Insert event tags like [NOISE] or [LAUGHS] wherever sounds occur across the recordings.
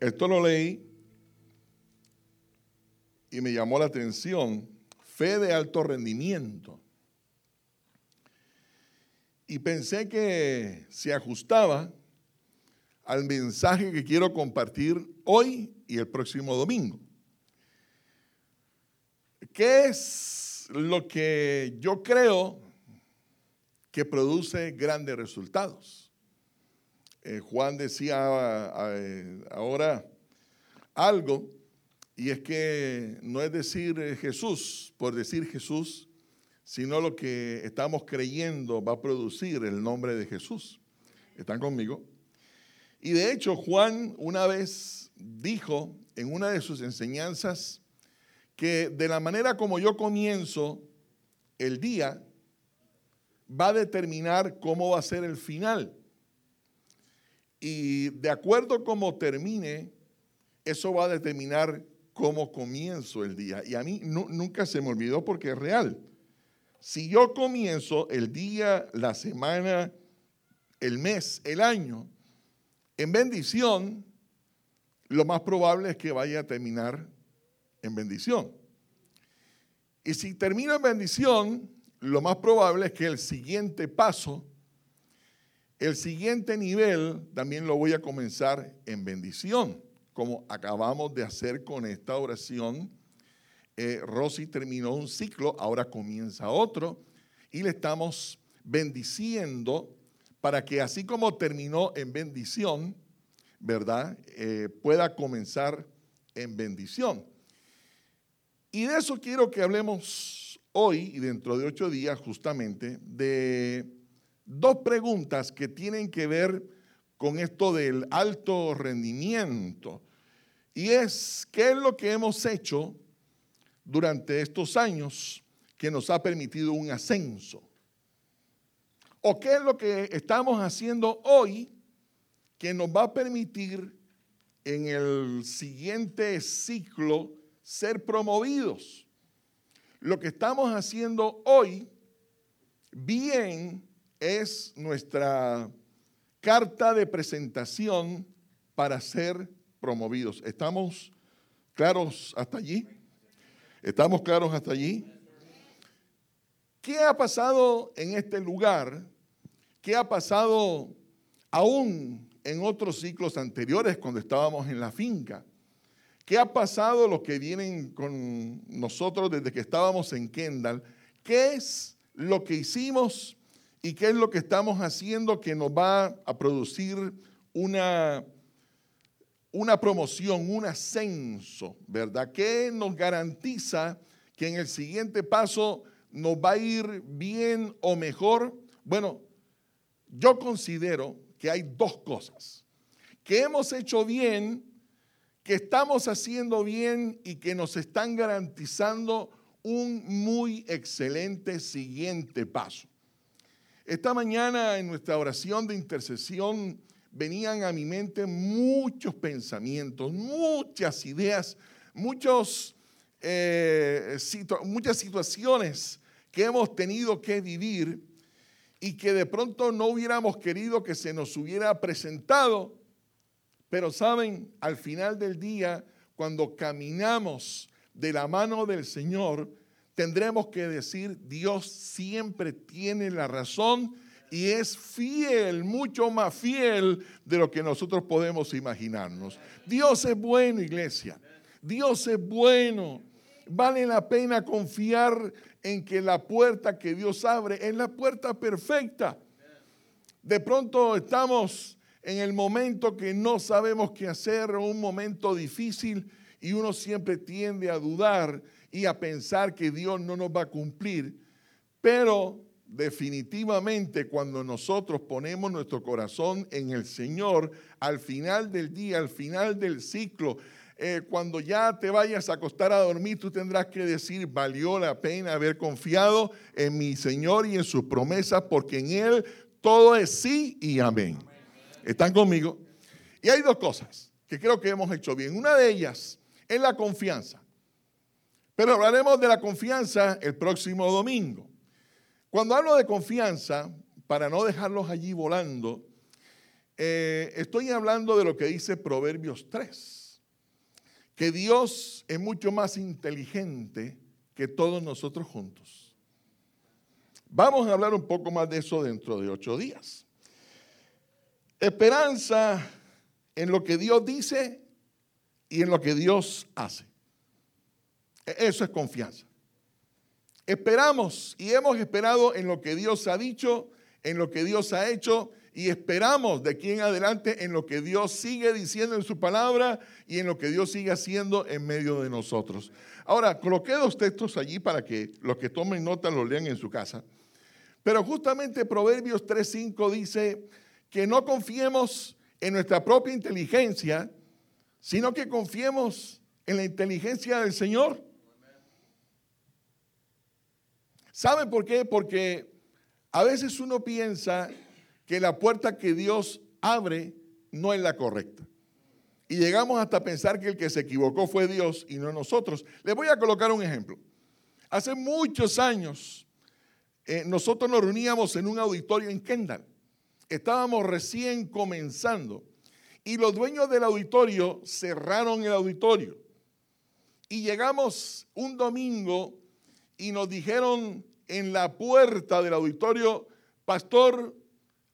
Esto lo leí y me llamó la atención. Fe de alto rendimiento. Y pensé que se ajustaba al mensaje que quiero compartir hoy y el próximo domingo. ¿Qué es lo que yo creo que produce grandes resultados? Eh, Juan decía ahora algo, y es que no es decir eh, Jesús por decir Jesús, sino lo que estamos creyendo va a producir el nombre de Jesús. ¿Están conmigo? Y de hecho Juan una vez dijo en una de sus enseñanzas que de la manera como yo comienzo el día, va a determinar cómo va a ser el final. Y de acuerdo cómo termine, eso va a determinar cómo comienzo el día. Y a mí nunca se me olvidó porque es real. Si yo comienzo el día, la semana, el mes, el año, en bendición, lo más probable es que vaya a terminar en bendición. Y si termino en bendición, lo más probable es que el siguiente paso el siguiente nivel también lo voy a comenzar en bendición, como acabamos de hacer con esta oración. Eh, Rosy terminó un ciclo, ahora comienza otro, y le estamos bendiciendo para que así como terminó en bendición, ¿verdad? Eh, pueda comenzar en bendición. Y de eso quiero que hablemos hoy y dentro de ocho días justamente de dos preguntas que tienen que ver con esto del alto rendimiento. Y es, ¿qué es lo que hemos hecho durante estos años que nos ha permitido un ascenso? ¿O qué es lo que estamos haciendo hoy que nos va a permitir en el siguiente ciclo ser promovidos? Lo que estamos haciendo hoy, bien es nuestra carta de presentación para ser promovidos. ¿Estamos claros hasta allí? ¿Estamos claros hasta allí? ¿Qué ha pasado en este lugar? ¿Qué ha pasado aún en otros ciclos anteriores cuando estábamos en la finca? ¿Qué ha pasado los que vienen con nosotros desde que estábamos en Kendall? ¿Qué es lo que hicimos ¿Y qué es lo que estamos haciendo que nos va a producir una, una promoción, un ascenso, ¿verdad? ¿Qué nos garantiza que en el siguiente paso nos va a ir bien o mejor? Bueno, yo considero que hay dos cosas. Que hemos hecho bien, que estamos haciendo bien y que nos están garantizando un muy excelente siguiente paso. Esta mañana en nuestra oración de intercesión venían a mi mente muchos pensamientos, muchas ideas, muchos, eh, muchas situaciones que hemos tenido que vivir y que de pronto no hubiéramos querido que se nos hubiera presentado. Pero saben, al final del día, cuando caminamos de la mano del Señor, tendremos que decir, Dios siempre tiene la razón y es fiel, mucho más fiel de lo que nosotros podemos imaginarnos. Dios es bueno, iglesia. Dios es bueno. Vale la pena confiar en que la puerta que Dios abre es la puerta perfecta. De pronto estamos en el momento que no sabemos qué hacer, un momento difícil, y uno siempre tiende a dudar y a pensar que Dios no nos va a cumplir. Pero definitivamente cuando nosotros ponemos nuestro corazón en el Señor, al final del día, al final del ciclo, eh, cuando ya te vayas a acostar a dormir, tú tendrás que decir, valió la pena haber confiado en mi Señor y en sus promesas, porque en Él todo es sí y amén. ¿Están conmigo? Y hay dos cosas que creo que hemos hecho bien. Una de ellas es la confianza. Pero hablaremos de la confianza el próximo domingo. Cuando hablo de confianza, para no dejarlos allí volando, eh, estoy hablando de lo que dice Proverbios 3, que Dios es mucho más inteligente que todos nosotros juntos. Vamos a hablar un poco más de eso dentro de ocho días. Esperanza en lo que Dios dice y en lo que Dios hace. E-, eso es confianza. Esperamos y hemos esperado en lo que Dios ha dicho, en lo que Dios ha hecho y esperamos de aquí en adelante en lo que Dios sigue diciendo en su palabra y en lo que Dios sigue haciendo en medio de nosotros. Ahora, coloqué dos textos allí para que los que tomen nota los lean en su casa. Pero justamente Proverbios 3.5 dice que no confiemos en nuestra propia inteligencia, sino que confiemos en la inteligencia del Señor. ¿Saben por qué? Porque a veces uno piensa que la puerta que Dios abre no es la correcta. Y llegamos hasta pensar que el que se equivocó fue Dios y no nosotros. Les voy a colocar un ejemplo. Hace muchos años eh, nosotros nos reuníamos en un auditorio en Kendall. Estábamos recién comenzando y los dueños del auditorio cerraron el auditorio. Y llegamos un domingo y nos dijeron en la puerta del auditorio, pastor,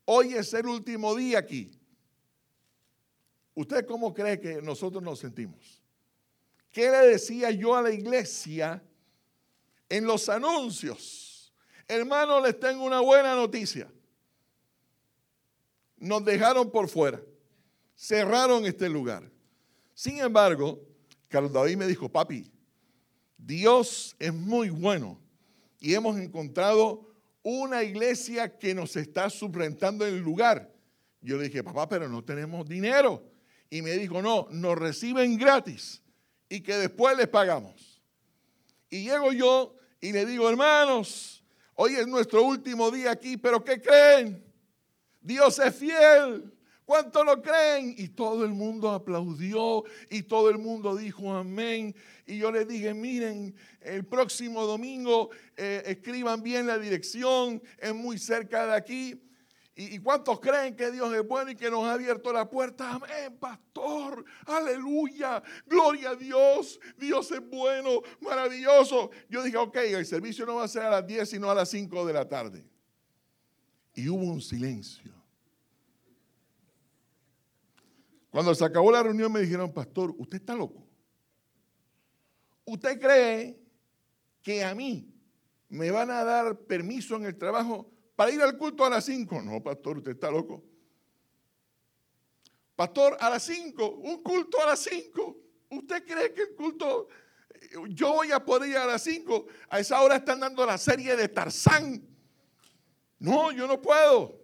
Hoy es el último día aquí. ¿Usted cómo cree que nosotros nos sentimos? ¿Qué le decía yo a la iglesia en los anuncios? Hermano, les tengo una buena noticia. Nos dejaron por fuera. Cerraron este lugar. Sin embargo, Carlos David me dijo, papi, Dios es muy bueno y hemos encontrado una iglesia que nos está suplantando el lugar. Yo le dije, papá, pero no tenemos dinero. Y me dijo, no, nos reciben gratis y que después les pagamos. Y llego yo y le digo, hermanos, hoy es nuestro último día aquí, pero ¿qué creen? Dios es fiel. ¿Cuánto lo creen? Y todo el mundo aplaudió y todo el mundo dijo amén. Y yo les dije, miren, el próximo domingo eh, escriban bien la dirección, es muy cerca de aquí. ¿Y, cuántos creen que Dios es bueno y que nos ha abierto la puerta? Amén, pastor. Aleluya. Gloria a Dios. Dios es bueno, maravilloso. Yo dije, ok, el servicio no va a ser a las 10, sino a las 5 de la tarde. Y hubo un silencio. Cuando se acabó la reunión me dijeron, pastor, usted está loco. ¿Usted cree que a mí me van a dar permiso en el trabajo para ir al culto a las 5? No, pastor, usted está loco. Pastor, a las 5, un culto a las 5. ¿Usted cree que el culto, yo voy a poder ir a las 5? A esa hora están dando la serie de Tarzán. No, yo no puedo.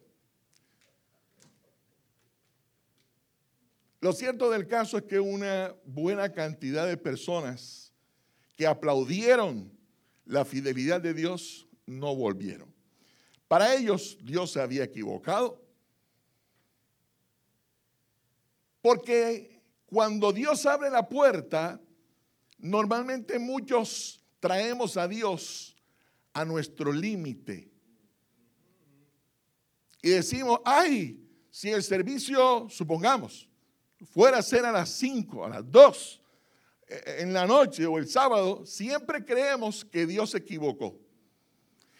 Lo cierto del caso es que una buena cantidad de personas que aplaudieron la fidelidad de Dios no volvieron. Para ellos Dios se había equivocado. Porque cuando Dios abre la puerta, normalmente muchos traemos a Dios a nuestro límite. Y decimos, ay, si el servicio, supongamos, fuera a ser a las 5, a las 2, en la noche o el sábado, siempre creemos que Dios se equivocó.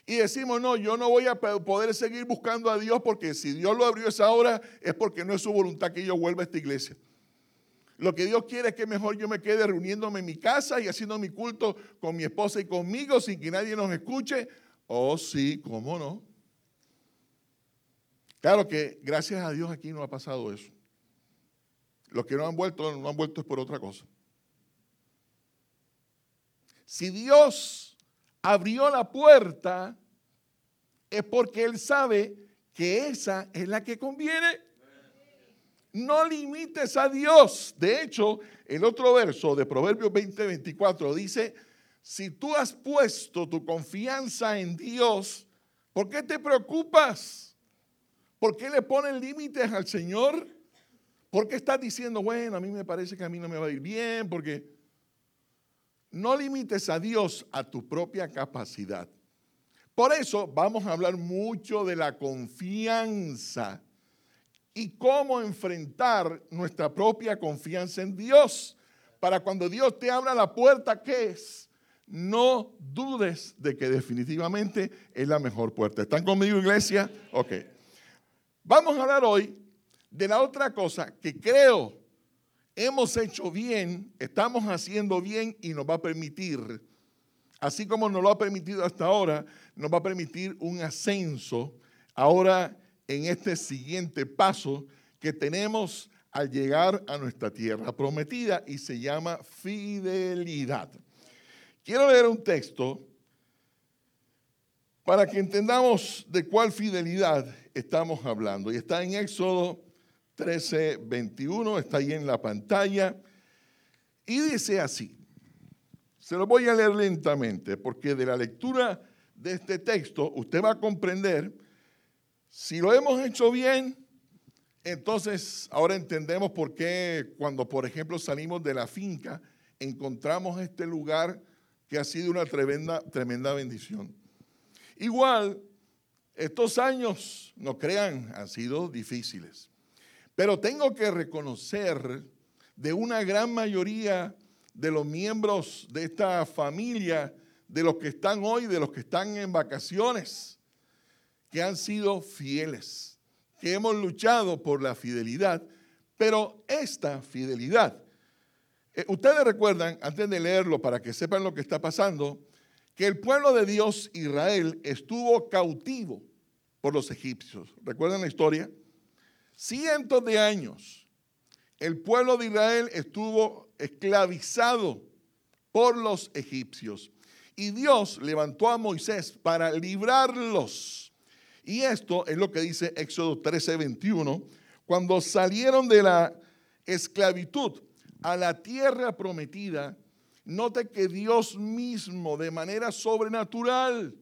Y decimos, no, yo no voy a poder seguir buscando a Dios porque si Dios lo abrió esa hora es porque no es su voluntad que yo vuelva a esta iglesia. Lo que Dios quiere es que mejor yo me quede reuniéndome en mi casa y haciendo mi culto con mi esposa y conmigo sin que nadie nos escuche. Oh, sí, cómo no. Claro que gracias a Dios aquí no ha pasado eso. Los que no han vuelto, no han vuelto es por otra cosa. Si Dios abrió la puerta, es porque Él sabe que esa es la que conviene. No limites a Dios. De hecho, el otro verso de Proverbios 20, 24 dice, si tú has puesto tu confianza en Dios, ¿por qué te preocupas? ¿Por qué le pones límites al Señor? ¿Por qué estás diciendo, bueno, a mí me parece que a mí no me va a ir bien? Porque no limites a Dios a tu propia capacidad. Por eso vamos a hablar mucho de la confianza y cómo enfrentar nuestra propia confianza en Dios. Para cuando Dios te abra la puerta, ¿qué es? No dudes de que definitivamente es la mejor puerta. ¿Están conmigo, iglesia? Ok. Vamos a hablar hoy de la otra cosa que creo hemos hecho bien, estamos haciendo bien y nos va a permitir, así como nos lo ha permitido hasta ahora, nos va a permitir un ascenso ahora en este siguiente paso que tenemos al llegar a nuestra tierra prometida y se llama fidelidad. Quiero leer un texto para que entendamos de cuál fidelidad estamos hablando. Y está en Éxodo 13, 21, está ahí en la pantalla. Y dice así, se lo voy a leer lentamente, porque de la lectura de este texto usted va a comprender si lo hemos hecho bien, entonces ahora entendemos por qué cuando, por ejemplo, salimos de la finca, encontramos este lugar que ha sido una tremenda, tremenda bendición. Igual, estos años, no crean, han sido difíciles. Pero tengo que reconocer de una gran mayoría de los miembros de esta familia, de los que están hoy, de los que están en vacaciones, que han sido fieles, que hemos luchado por la fidelidad, pero esta fidelidad, eh, ustedes recuerdan, antes de leerlo, para que sepan lo que está pasando, que el pueblo de Dios, Israel, estuvo cautivo por los egipcios. ¿Recuerdan la historia? Cientos de años el pueblo de Israel estuvo esclavizado por los egipcios. Y Dios levantó a Moisés para librarlos y esto es lo que dice Éxodo 13, 21. Cuando salieron de la esclavitud a la tierra prometida, note que Dios mismo, de manera sobrenatural,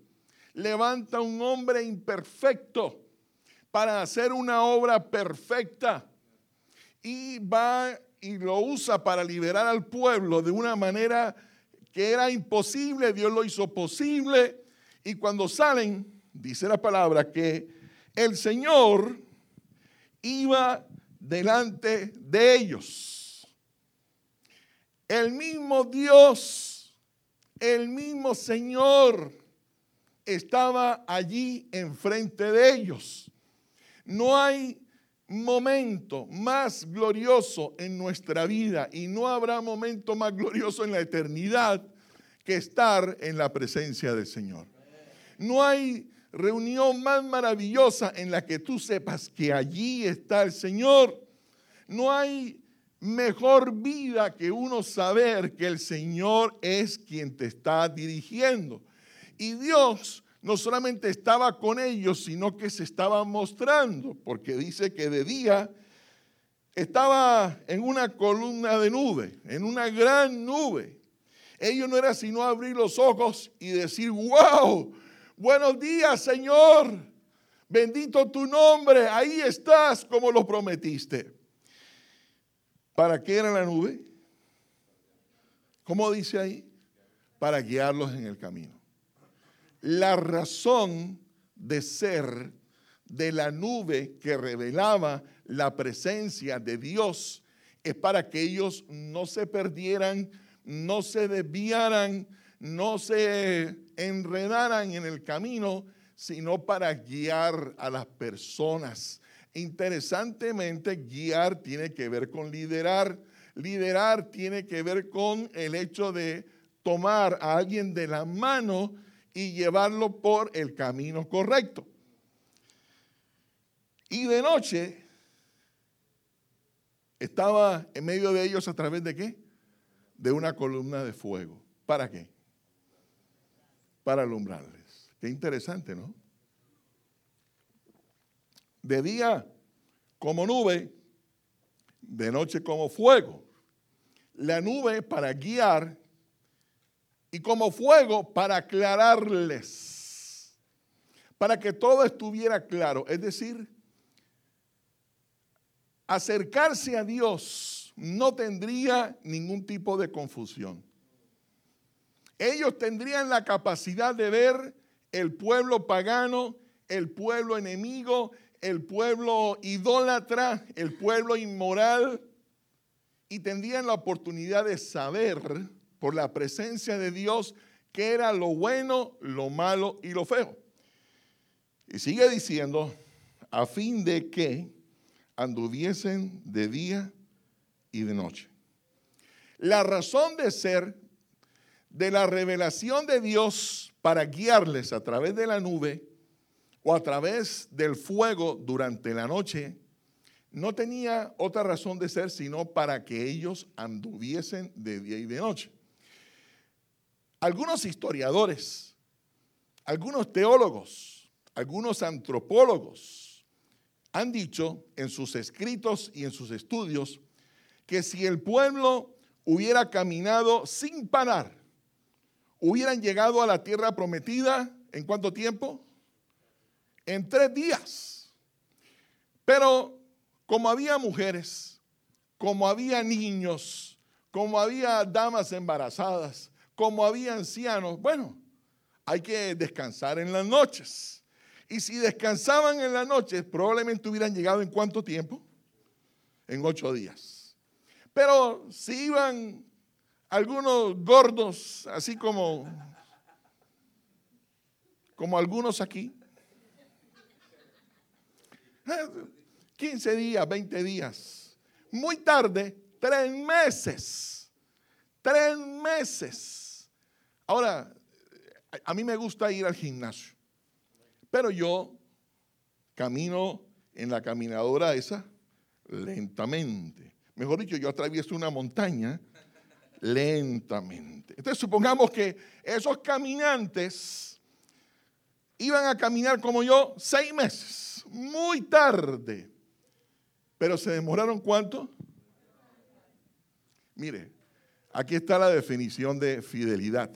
levanta un hombre imperfecto para hacer una obra perfecta y va y lo usa para liberar al pueblo de una manera que era imposible, Dios lo hizo posible y cuando salen dice la palabra que el Señor iba delante de ellos. El mismo Dios, el mismo Señor estaba allí enfrente de ellos. No hay momento más glorioso en nuestra vida y no habrá momento más glorioso en la eternidad que estar en la presencia del Señor. No hay reunión más maravillosa en la que tú sepas que allí está el Señor. No hay mejor vida que uno saber que el Señor es quien te está dirigiendo. Y Dios no solamente estaba con ellos, sino que se estaba mostrando, porque dice que de día estaba en una columna de nube, en una gran nube. Ellos no era sino abrir los ojos y decir, wow, Buenos días, Señor. Bendito tu nombre. Ahí estás como lo prometiste. ¿Para qué era la nube? ¿Cómo dice ahí? Para guiarlos en el camino. La razón de ser de la nube que revelaba la presencia de Dios es para que ellos no se perdieran, no se desviaran, no se enredaran en el camino, sino para guiar a las personas. Interesantemente, guiar tiene que ver con liderar. Liderar tiene que ver con el hecho de tomar a alguien de la mano y llevarlo por el camino correcto. Y de noche estaba en medio de ellos a través de qué? De una columna de fuego. ¿Para qué? para alumbrarles. Qué interesante, ¿no? De día como nube, de noche como fuego. La nube para guiar y como fuego para aclararles, para que todo estuviera claro. Es decir, acercarse a Dios no tendría ningún tipo de confusión ellos tendrían la capacidad de ver el pueblo pagano, el pueblo enemigo, el pueblo idólatra, el pueblo inmoral, y tendrían la oportunidad de saber por la presencia de Dios qué era lo bueno, lo malo y lo feo. Y sigue diciendo, a fin de que anduviesen de día y de noche. La razón de ser de la revelación de Dios para guiarles a través de la nube o a través del fuego durante la noche no tenía otra razón de ser sino para que ellos anduviesen de día y de noche. Algunos historiadores, algunos teólogos, algunos antropólogos han dicho en sus escritos y en sus estudios que si el pueblo hubiera caminado sin parar, hubieran llegado a la tierra prometida en cuánto tiempo? En tres días. Pero como había mujeres, como había niños, como había damas embarazadas, como había ancianos, bueno, hay que descansar en las noches. Y si descansaban en las noches, probablemente hubieran llegado en cuánto tiempo? En ocho días. Pero si iban algunos gordos, así como, como algunos aquí, 15 días, 20 días. Muy tarde, tres meses. Tres meses. Ahora, a mí me gusta ir al gimnasio, pero yo camino en la caminadora esa lentamente. Mejor dicho, yo atravieso una montaña lentamente. Entonces supongamos que esos caminantes iban a caminar como yo seis meses, muy tarde. Pero se demoraron cuánto? Mire, aquí está la definición de fidelidad,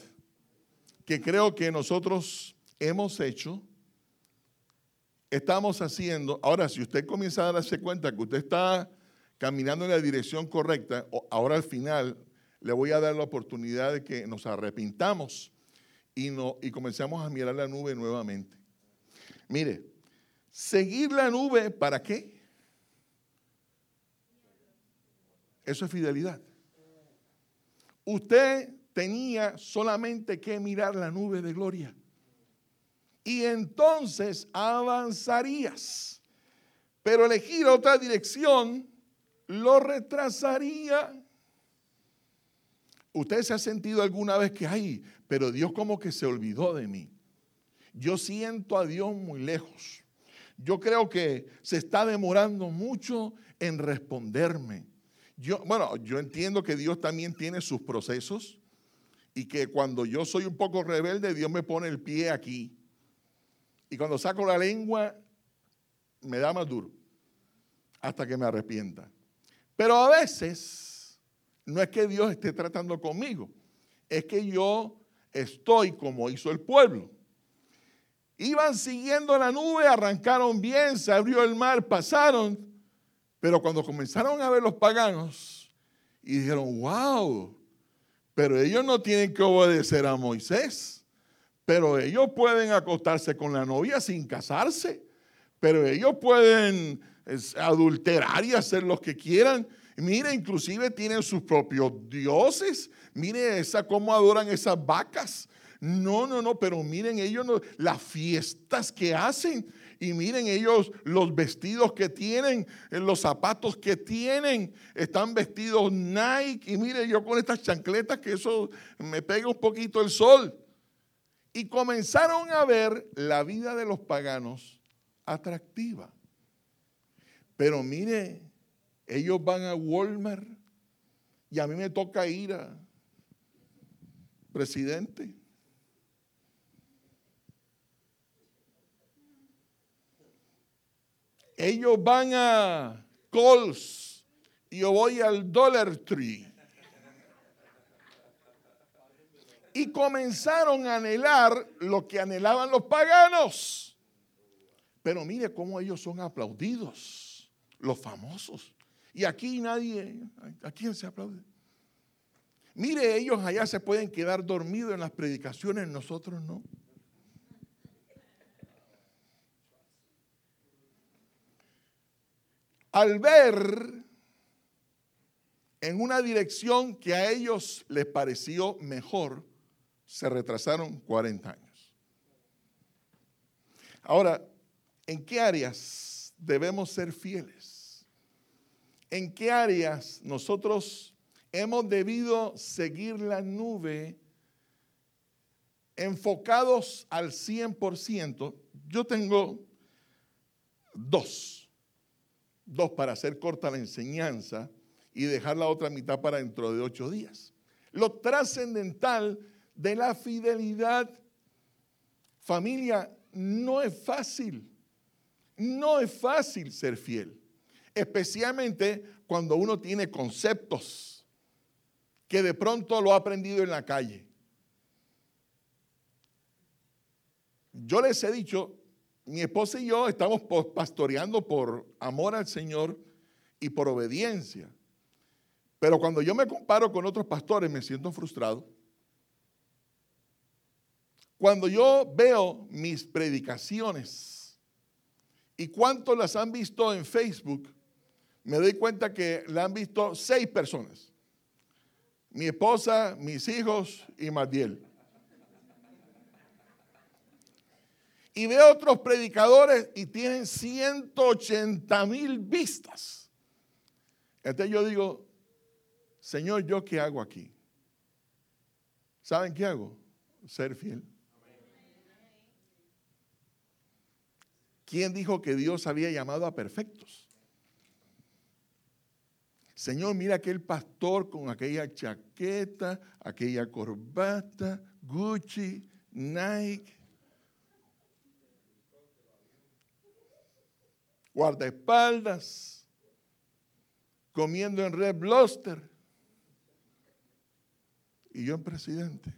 que creo que nosotros hemos hecho, estamos haciendo. Ahora, si usted comienza a darse cuenta que usted está caminando en la dirección correcta, ahora al final le voy a dar la oportunidad de que nos arrepintamos y, no, y comencemos a mirar la nube nuevamente. Mire, seguir la nube, ¿para qué? Eso es fidelidad. Usted tenía solamente que mirar la nube de gloria. Y entonces avanzarías. Pero elegir otra dirección lo retrasaría. ¿Usted se ha sentido alguna vez que, ay, pero Dios como que se olvidó de mí? Yo siento a Dios muy lejos. Yo creo que se está demorando mucho en responderme. Yo, bueno, yo entiendo que Dios también tiene sus procesos y que cuando yo soy un poco rebelde, Dios me pone el pie aquí. Y cuando saco la lengua, me da más duro hasta que me arrepienta. Pero a veces no es que Dios esté tratando conmigo, es que yo estoy como hizo el pueblo. Iban siguiendo la nube, arrancaron bien, se abrió el mar, pasaron pero cuando comenzaron a ver los paganos y dijeron, wow, pero ellos no tienen que obedecer a Moisés, pero ellos pueden acostarse con la novia sin casarse, pero ellos pueden adulterar y hacer lo que quieran. Mire, inclusive tienen sus propios dioses. Mire esa cómo adoran esas vacas. No, no, no, pero miren ellos las fiestas que hacen. Y miren ellos los vestidos que tienen, eh, los zapatos que tienen. Están vestidos Nike. Y miren yo con estas chancletas que eso me pega un poquito el sol. Y comenzaron a ver la vida de los paganos atractiva. Pero mire, ellos van a Walmart y a mí me toca ir a presidente. Ellos van a Coles y yo voy al Dollar Tree. Y comenzaron a anhelar lo que anhelaban los paganos. Pero mire cómo ellos son aplaudidos, los famosos. Y aquí nadie, ¿a quién se aplaude? Mire, ellos allá se pueden quedar dormidos en las predicaciones, nosotros no. Al ver en una dirección que a ellos les pareció mejor, se retrasaron 40 años. Ahora, ¿en qué áreas debemos ser fieles? ¿En qué áreas nosotros hemos debido seguir la nube enfocados al 100%? Yo tengo dos, dos para hacer corta la enseñanza y dejar la otra mitad para dentro de ocho días. Lo trascendental de la fidelidad, familia, no es fácil. No es fácil ser fiel, especialmente cuando uno tiene conceptos que de pronto lo ha aprendido en la calle. Yo les he dicho, mi esposa y yo estamos pastoreando por amor al Señor y por obediencia. Pero cuando yo me comparo con otros pastores me siento frustrado. Cuando yo veo mis predicaciones y cuántos las han visto en Facebook, me doy cuenta que la han visto seis personas. Mi esposa, mis hijos y Matiel. Y veo otros predicadores y tienen 180 mil vistas. Entonces yo digo, Señor, ¿yo qué hago aquí? ¿Saben qué hago? Ser fiel. ¿Quién dijo que Dios había llamado a perfectos? Señor, mira aquel pastor con aquella chaqueta, aquella corbata, Gucci, Nike, guardaespaldas, comiendo en Red Bluster. Y yo en presidente.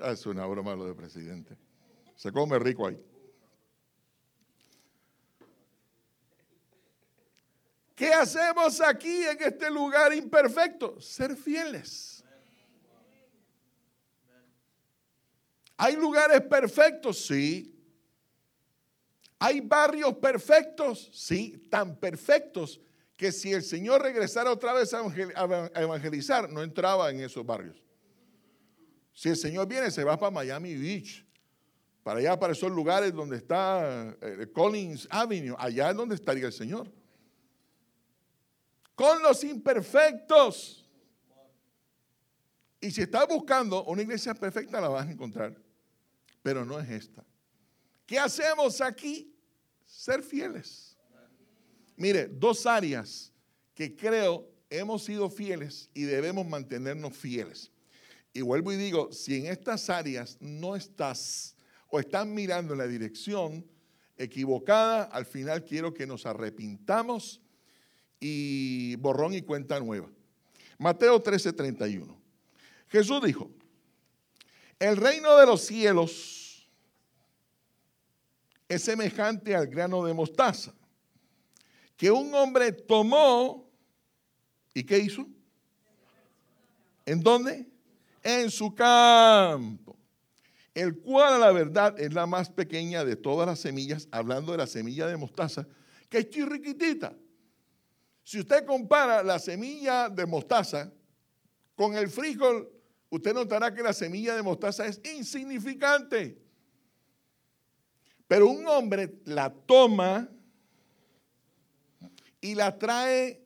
Ah, es una broma lo de presidente. Se come rico ahí. ¿Qué hacemos aquí en este lugar imperfecto? Ser fieles. ¿Hay lugares perfectos? Sí. ¿Hay barrios perfectos? Sí, tan perfectos que si el Señor regresara otra vez a evangelizar, no entraba en esos barrios. Si el Señor viene, se va para Miami Beach, para allá, para esos lugares donde está eh, Collins Avenue, allá es donde estaría el Señor con los imperfectos. Y si estás buscando una iglesia perfecta, la vas a encontrar. Pero no es esta. ¿Qué hacemos aquí? Ser fieles. Mire, dos áreas que creo hemos sido fieles y debemos mantenernos fieles. Y vuelvo y digo, si en estas áreas no estás o estás mirando en la dirección equivocada, al final quiero que nos arrepintamos y borrón y cuenta nueva. Mateo 13:31. Jesús dijo, el reino de los cielos es semejante al grano de mostaza que un hombre tomó y ¿qué hizo? ¿En dónde? En su campo, el cual a la verdad es la más pequeña de todas las semillas, hablando de la semilla de mostaza, que es chirriquitita si usted compara la semilla de mostaza con el frijol, usted notará que la semilla de mostaza es insignificante. Pero un hombre la toma y la trae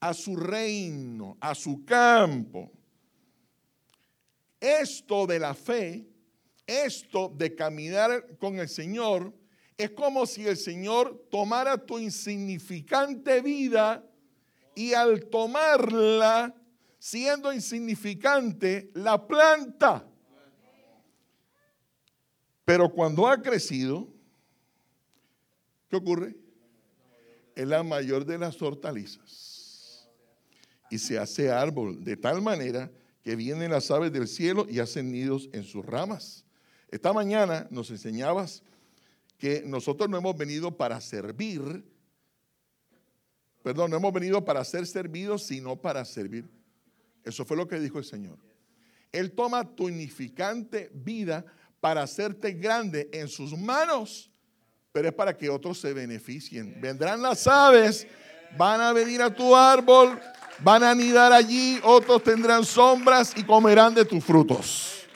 a su reino, a su campo. Esto de la fe, esto de caminar con el Señor, es como si el Señor tomara tu insignificante vida y al tomarla, siendo insignificante, la planta. Pero cuando ha crecido, ¿qué ocurre? Es la mayor de las hortalizas. Y se hace árbol de tal manera que vienen las aves del cielo y hacen nidos en sus ramas. Esta mañana nos enseñabas que nosotros no hemos venido para servir, Perdón, no hemos venido para ser servidos, sino para servir. Eso fue lo que dijo el Señor. Él toma tu unificante vida para hacerte grande en sus manos, pero es para que otros se beneficien. Vendrán las aves, van a venir a tu árbol, van a anidar allí, otros tendrán sombras y comerán de tus frutos.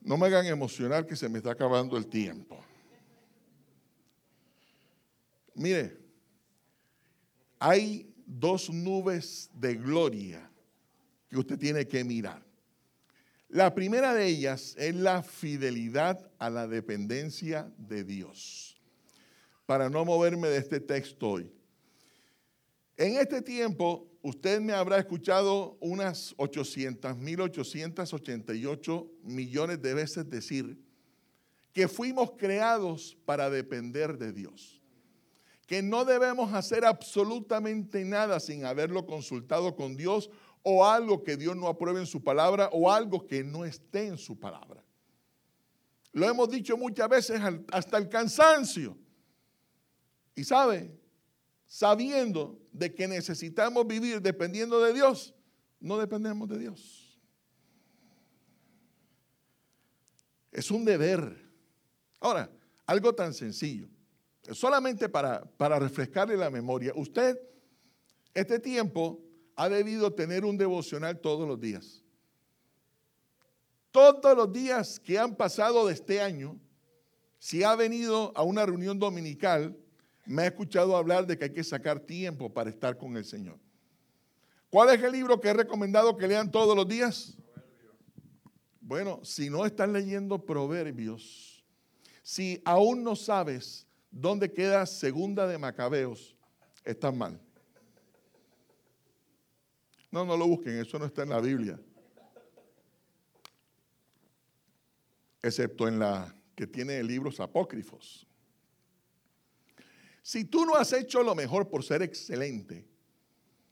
No me hagan emocionar que se me está acabando el tiempo. Mire, hay dos nubes de gloria que usted tiene que mirar. La primera de ellas es la fidelidad a la dependencia de Dios. Para no moverme de este texto hoy. En este tiempo, usted me habrá escuchado unas 800, 1888 millones de veces decir que fuimos creados para depender de Dios. Que no debemos hacer absolutamente nada sin haberlo consultado con Dios o algo que Dios no apruebe en su palabra o algo que no esté en su palabra. Lo hemos dicho muchas veces hasta el cansancio. Y sabe, sabiendo de que necesitamos vivir dependiendo de Dios, no dependemos de Dios. Es un deber. Ahora, algo tan sencillo, solamente para, para refrescarle la memoria, usted, este tiempo, ha debido tener un devocional todos los días. Todos los días que han pasado de este año, si ha venido a una reunión dominical, me ha escuchado hablar de que hay que sacar tiempo para estar con el Señor. ¿Cuál es el libro que he recomendado que lean todos los días? Bueno, si no están leyendo Proverbios, si aún no sabes dónde queda Segunda de Macabeos, están mal. No, no lo busquen, eso no está en la Biblia. Excepto en la que tiene libros apócrifos. Si tú no has hecho lo mejor por ser excelente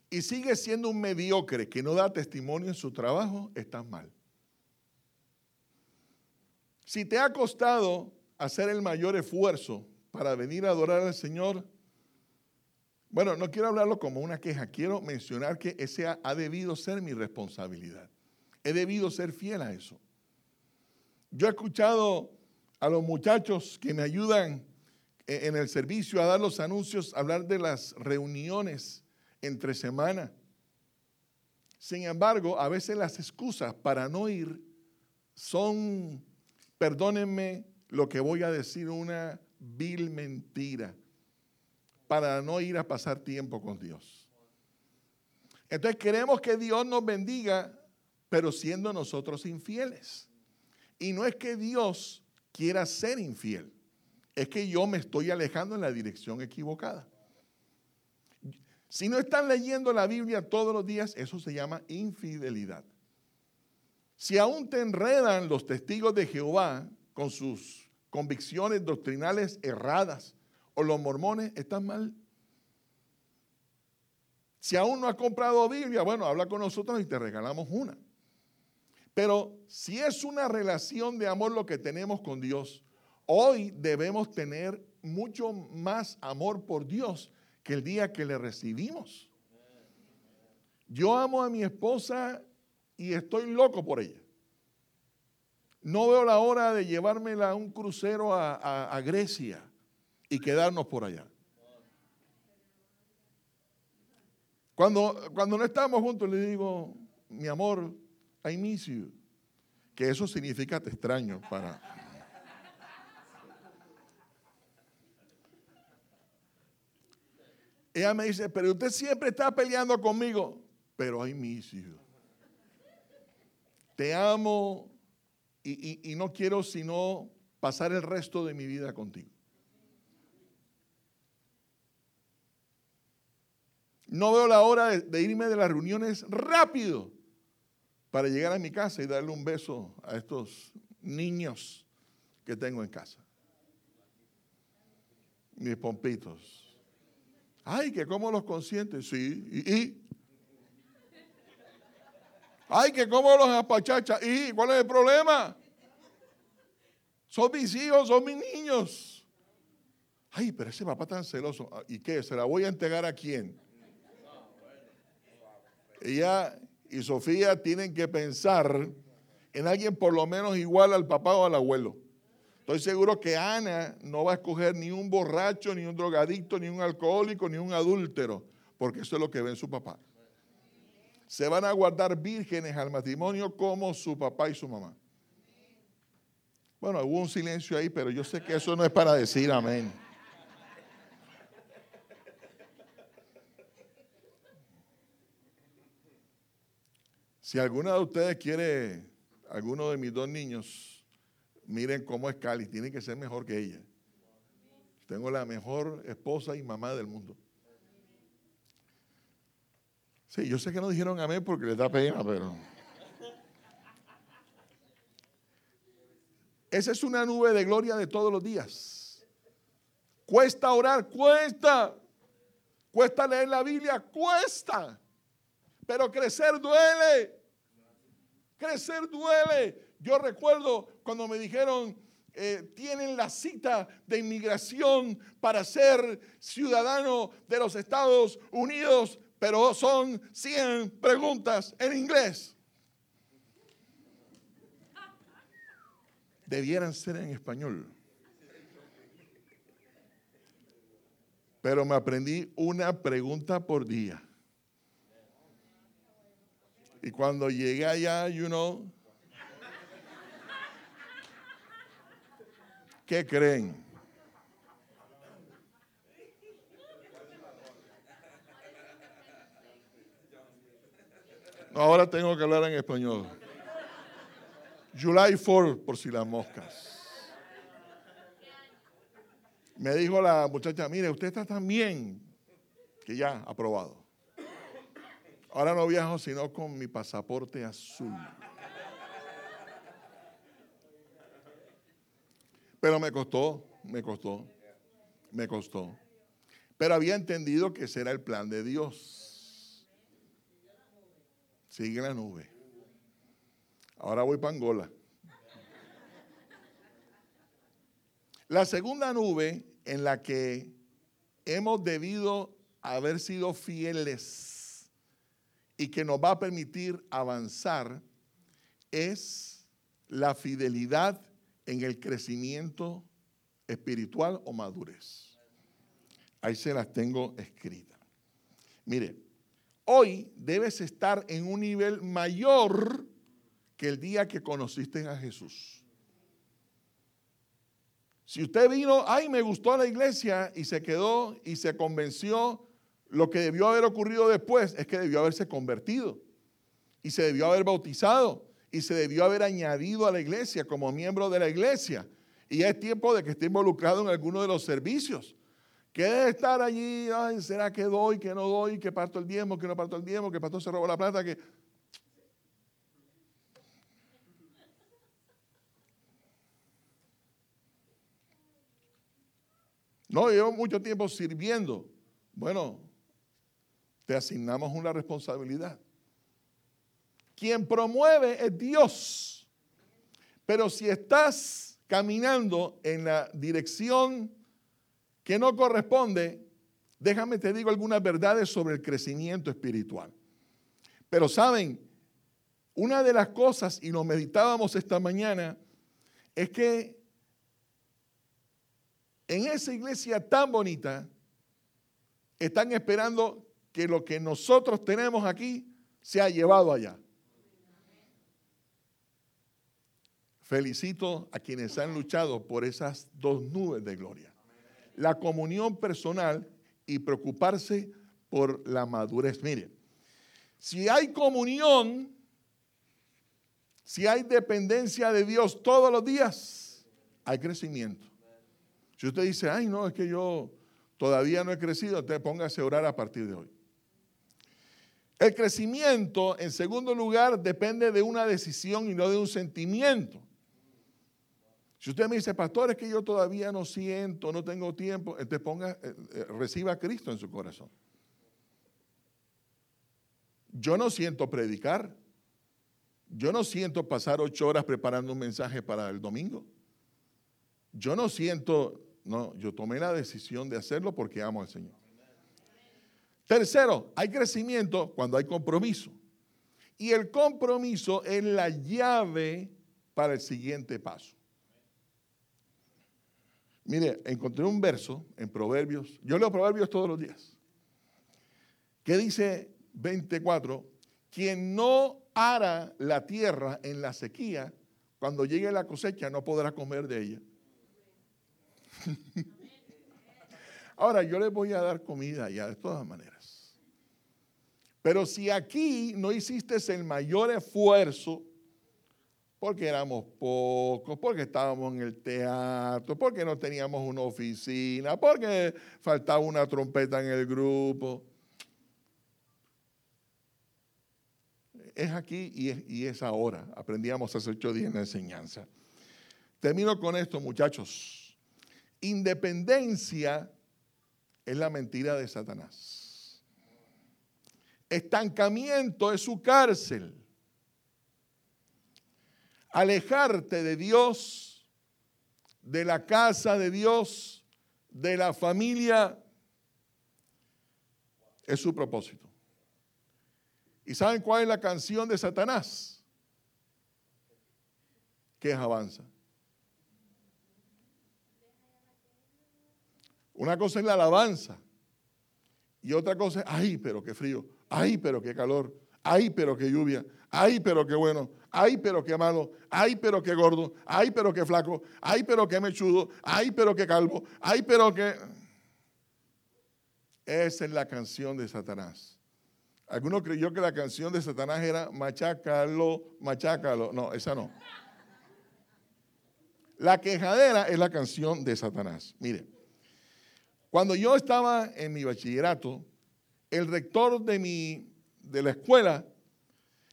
y sigues siendo un mediocre que no da testimonio en su trabajo, estás mal. Si te ha costado hacer el mayor esfuerzo para venir a adorar al Señor, bueno, no quiero hablarlo como una queja, quiero mencionar que ese ha, debido ser mi responsabilidad. He debido ser fiel a eso. Yo he escuchado a los muchachos que me ayudan e, en el servicio a dar los anuncios, hablar de las reuniones entre semana. Sin embargo, a veces las excusas para no ir son, perdónenme lo que voy a decir, una vil mentira para no ir a pasar tiempo con Dios. Entonces queremos que Dios nos bendiga, pero siendo nosotros infieles. Y no es que Dios quiera ser infiel, es que yo me estoy alejando en la dirección equivocada. Si no están leyendo la Biblia todos los días, eso se llama infidelidad. Si aún te enredan los testigos de Jehová con sus convicciones doctrinales erradas, o los mormones están mal. Si aún no has comprado Biblia, bueno, habla con nosotros y te regalamos una. Pero si es una relación de amor lo que tenemos con Dios, hoy debemos tener mucho más amor por Dios que el día que le recibimos. Yo amo a mi esposa y estoy loco por ella. No veo la hora de llevármela a un crucero a, a Grecia y quedarnos por allá. Cuando, cuando no estamos juntos, le digo, mi amor, I miss. Que eso significa te extraño para. Ella me dice, pero usted siempre está peleando conmigo. Pero I miss. Te amo y no quiero sino pasar el resto de mi vida contigo. No veo la hora de, irme de las reuniones rápido para llegar a mi casa y darle un beso a estos niños que tengo en casa. Mis pompitos. Ay, que cómo los consienten, sí. ¿Y? Ay, que cómo los apachacha. ¿Y cuál es el problema? Son mis hijos, son mis niños. Ay, pero ese papá tan celoso. ¿Y qué? ¿Se la voy a entregar a quién? Ella y Sofía tienen que pensar en alguien por lo menos igual al papá o al abuelo. Estoy seguro que Ana no va a escoger ni un borracho, ni un drogadicto, ni un alcohólico, ni un adúltero, porque eso es lo que ve en su papá. Se van a guardar vírgenes al matrimonio como su papá y su mamá. Bueno, hubo un silencio ahí, pero yo sé que eso no es para decir amén. Si alguna de ustedes quiere, alguno de mis dos niños, miren cómo es Cali, tiene que ser mejor que ella. Tengo la mejor esposa y mamá del mundo. Sí, yo sé que no dijeron amén porque les da pena, pero... Esa es una nube de gloria de todos los días. Cuesta orar, cuesta. Cuesta leer la Biblia, cuesta. Pero crecer duele. Crecer duele. Yo recuerdo cuando me dijeron, eh, tienen la cita de inmigración para ser ciudadano de los Estados Unidos, pero son 100 preguntas en inglés. Debieran ser en español. Pero me aprendí una pregunta por día. Y cuando llegué allá, you know, ¿qué creen? Ahora tengo que hablar en español. July 4, por si las moscas. Me dijo la muchacha, mire, usted está tan bien que ya, aprobado. Ahora no viajo sino con mi pasaporte azul. Pero me costó, me costó, me costó. Pero había entendido que ese era el plan de Dios. Sigue la nube. Ahora voy para Angola. La segunda nube en la que hemos debido haber sido fieles y que nos va a permitir avanzar es la fidelidad en el crecimiento espiritual o madurez. Ahí se las tengo escritas. Mire, hoy debes estar en un nivel mayor que el día que conociste a Jesús. Si usted vino, ay, me gustó la iglesia y se quedó y se convenció lo que debió haber ocurrido después es que debió haberse convertido y se debió haber bautizado y se debió haber añadido a la iglesia como miembro de la iglesia. Y es tiempo de que esté involucrado en alguno de los servicios. Que debe estar allí, ¿será que doy, que no doy, que parto el diezmo, que no parto el diezmo, que el pastor se robó la plata, que... No, llevo mucho tiempo sirviendo. Bueno, te asignamos una responsabilidad. Quien promueve es Dios. Pero si estás caminando en la dirección que no corresponde, déjame te digo algunas verdades sobre el crecimiento espiritual. Pero saben, una de las cosas, y lo meditábamos esta mañana, es que en esa iglesia tan bonita están esperando que lo que nosotros tenemos aquí se ha llevado allá. Felicito a quienes han luchado por esas dos nubes de gloria. La comunión personal y preocuparse por la madurez. Mire, si hay comunión, si hay dependencia de Dios todos los días, hay crecimiento. Si usted dice, ay, no, es que yo todavía no he crecido, entonces póngase a orar a partir de hoy. El crecimiento, en segundo lugar, depende de una decisión y no de un sentimiento. Si usted me dice, pastor, es que yo todavía no siento, no tengo tiempo, ponga, eh, eh, reciba a Cristo en su corazón. Yo no siento predicar. Yo no siento pasar ocho horas preparando un mensaje para el domingo. Yo no siento, no, yo tomé la decisión de hacerlo porque amo al Señor. Tercero, hay crecimiento cuando hay compromiso. Y el compromiso es la llave para el siguiente paso. Mire, encontré un verso en Proverbios. Yo leo Proverbios todos los días. Que dice 24, quien no ara la tierra en la sequía, cuando llegue la cosecha no podrá comer de ella. [LAUGHS] Ahora, yo les voy a dar comida ya de todas maneras. Pero si aquí no hiciste el mayor esfuerzo, porque éramos pocos, porque estábamos en el teatro, porque no teníamos una oficina, porque faltaba una trompeta en el grupo. Es aquí y es, ahora. Aprendíamos hace ocho días en la enseñanza. Termino con esto, muchachos. Independencia es la mentira de Satanás. Estancamiento es su cárcel alejarte de Dios, de la casa de Dios, de la familia, es su propósito. ¿Y saben cuál es la canción de Satanás? Que es avanza. Una cosa es la alabanza y otra cosa es, ay, pero qué frío, ay, pero qué calor, ay, pero qué lluvia, ay, pero qué bueno, ay, pero qué malo, ay, pero qué gordo, ay, pero qué flaco, ay, pero qué mechudo, ay, pero qué calvo, ay, pero qué... Esa es la canción de Satanás. Alguno creyó que la canción de Satanás era machácalo, machácalo. No, esa no. La quejadera es la canción de Satanás. Mire, cuando yo estaba en mi bachillerato, el rector de mi de la escuela,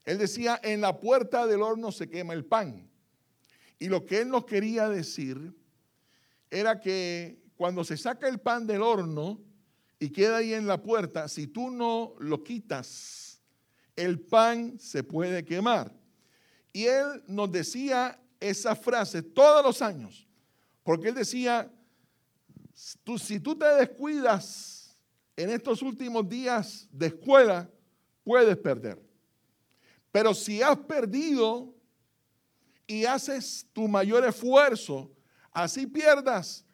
él decía, en la puerta del horno se quema el pan. Y lo que él nos quería decir era que cuando se saca el pan del horno y queda ahí en la puerta, si tú no lo quitas, el pan se puede quemar. Y él nos decía esa frase todos los años, porque él decía, si tú te descuidas en estos últimos días de escuela, puedes perder. Pero si has perdido y haces tu mayor esfuerzo, así pierdas,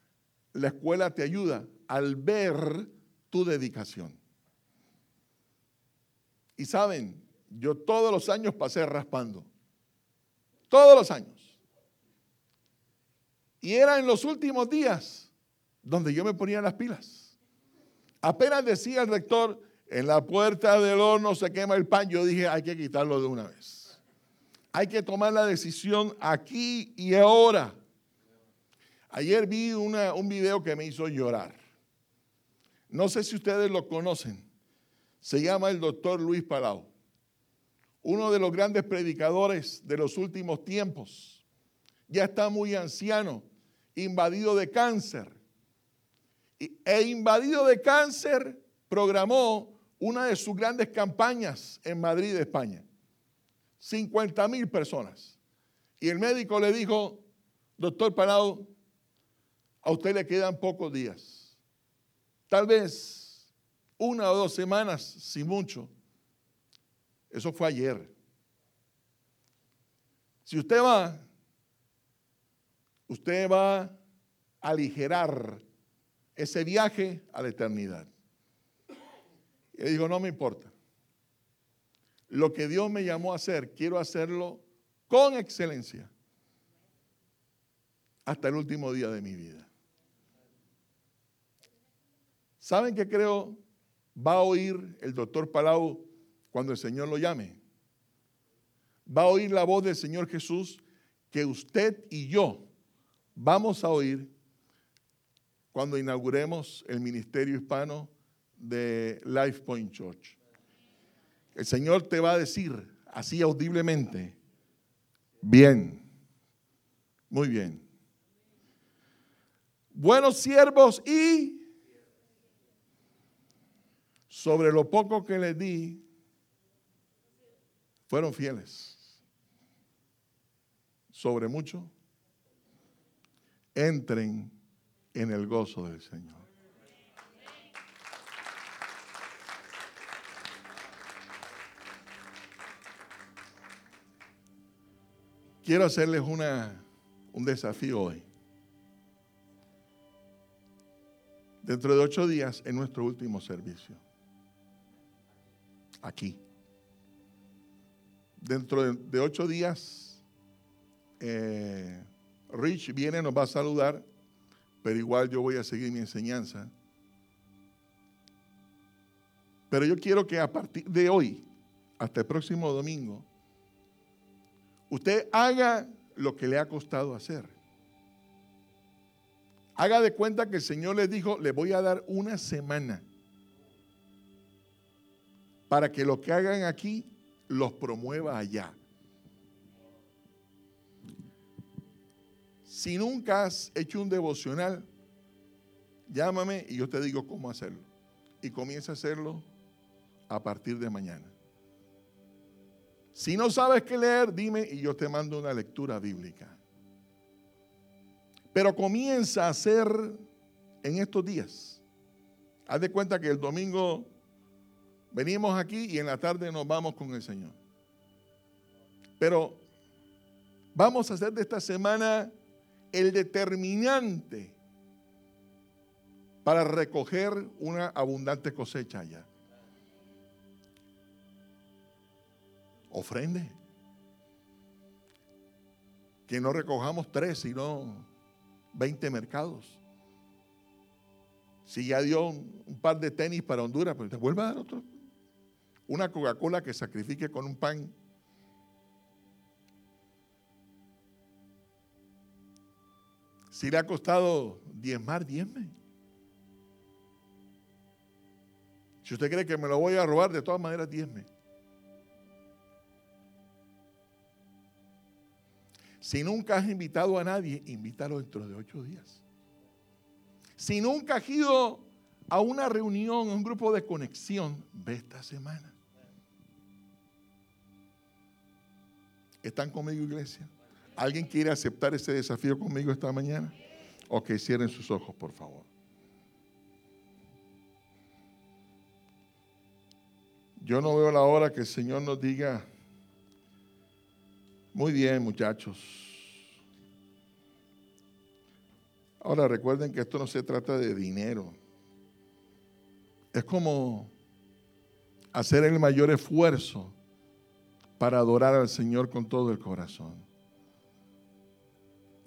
la escuela te ayuda al ver tu dedicación. Y saben, yo todos los años pasé raspando. Todos los años. Y era en los últimos días donde yo me ponía las pilas. Apenas decía el rector, en la puerta del horno se quema el pan. Yo dije, hay que quitarlo de una vez. Hay que tomar la decisión aquí y ahora. Ayer vi un video que me hizo llorar. No sé si ustedes lo conocen. Se llama el doctor Luis Palau. Uno de los grandes predicadores de los últimos tiempos. Ya está muy anciano, invadido de cáncer. E invadido de cáncer, programó una de sus grandes campañas en Madrid, España. 50 mil personas. Y el médico le dijo, doctor Parado, a usted le quedan pocos días. Tal vez una o dos semanas, si mucho. Eso fue ayer. Si usted va, usted va a aligerar ese viaje a la eternidad. Y dijo, no me importa. Lo que Dios me llamó a hacer, quiero hacerlo con excelencia hasta el último día de mi vida. ¿Saben qué creo va a oír el doctor Palau cuando el Señor lo llame? Va a oír la voz del Señor Jesús que usted y yo vamos a oír cuando inauguremos el ministerio hispano de Life Point Church. El Señor te va a decir así audiblemente, bien, muy bien. Buenos siervos y sobre lo poco que les di, fueron fieles. Sobre mucho, entren en el gozo del Señor. Quiero hacerles una, un desafío hoy. Dentro de ocho días es nuestro último servicio. Aquí. Dentro de, ocho días, eh, Rich viene, nos va a saludar, pero igual yo voy a seguir mi enseñanza. Pero yo quiero que a partir de hoy, hasta el próximo domingo, usted haga lo que le ha costado hacer. Haga de cuenta que el Señor le dijo, le voy a dar una semana para que lo que hagan aquí los promueva allá. Si nunca has hecho un devocional, llámame y yo te digo cómo hacerlo. Y comienza a hacerlo a partir de mañana. Si no sabes qué leer, dime y yo te mando una lectura bíblica. Pero comienza a hacer en estos días. Haz de cuenta que el domingo venimos aquí y en la tarde nos vamos con el Señor. Pero vamos a hacer de esta semana el determinante para recoger una abundante cosecha allá. ofrende. Que no recojamos tres, sino 20 mercados. Si ya dio un, par de tenis para Honduras, pues te vuelva a dar otro. Una Coca-Cola que sacrifique con un pan. Si le ha costado diezmar, diezme. Si usted cree que me lo voy a robar, de todas maneras, diezme. Si nunca has invitado a nadie, invítalo dentro de ocho días. Si nunca has ido a una reunión, a un grupo de conexión, ve esta semana. ¿Están conmigo, iglesia? ¿Alguien quiere aceptar ese desafío conmigo esta mañana? O que cierren sus ojos, por favor. Yo no veo la hora que el Señor nos diga, muy bien, muchachos. Ahora recuerden que esto no se trata de dinero. Es como hacer el mayor esfuerzo para adorar al Señor con todo el corazón.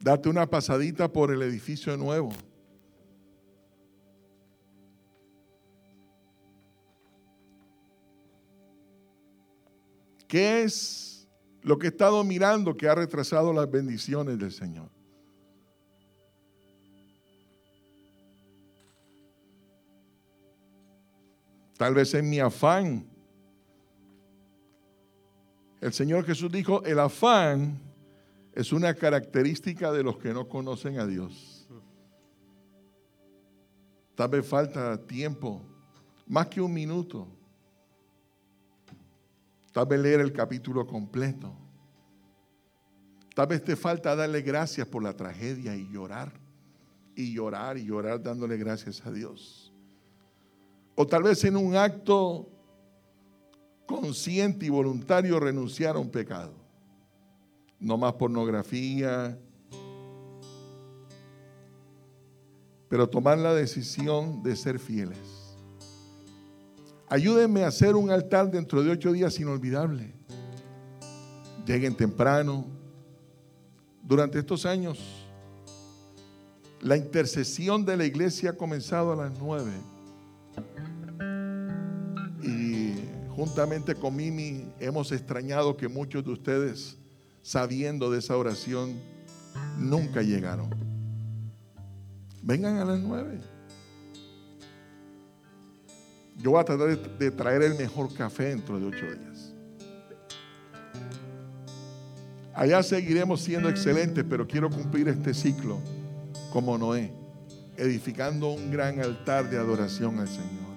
Date una pasadita por el edificio nuevo. ¿Qué es lo que he estado mirando que ha retrasado las bendiciones del Señor. Tal vez en mi afán. El Señor Jesús dijo, el afán es una característica de los que no conocen a Dios. Tal vez falta tiempo, más que un minuto Tal vez leer el capítulo completo. Tal vez te falta darle gracias por la tragedia y llorar. Y llorar y llorar dándole gracias a Dios. O tal vez en un acto consciente y voluntario renunciar a un pecado. No más pornografía. Pero tomar la decisión de ser fieles. Ayúdenme a hacer un altar dentro de ocho días inolvidable. Lleguen temprano. Durante estos años, la intercesión de la iglesia ha comenzado a las nueve. Y juntamente con Mimi hemos extrañado que muchos de ustedes, sabiendo de esa oración, nunca llegaron. Vengan a las nueve. Yo voy a tratar de, traer el mejor café dentro de ocho días. Allá seguiremos siendo excelentes, pero quiero cumplir este ciclo como Noé, edificando un gran altar de adoración al Señor.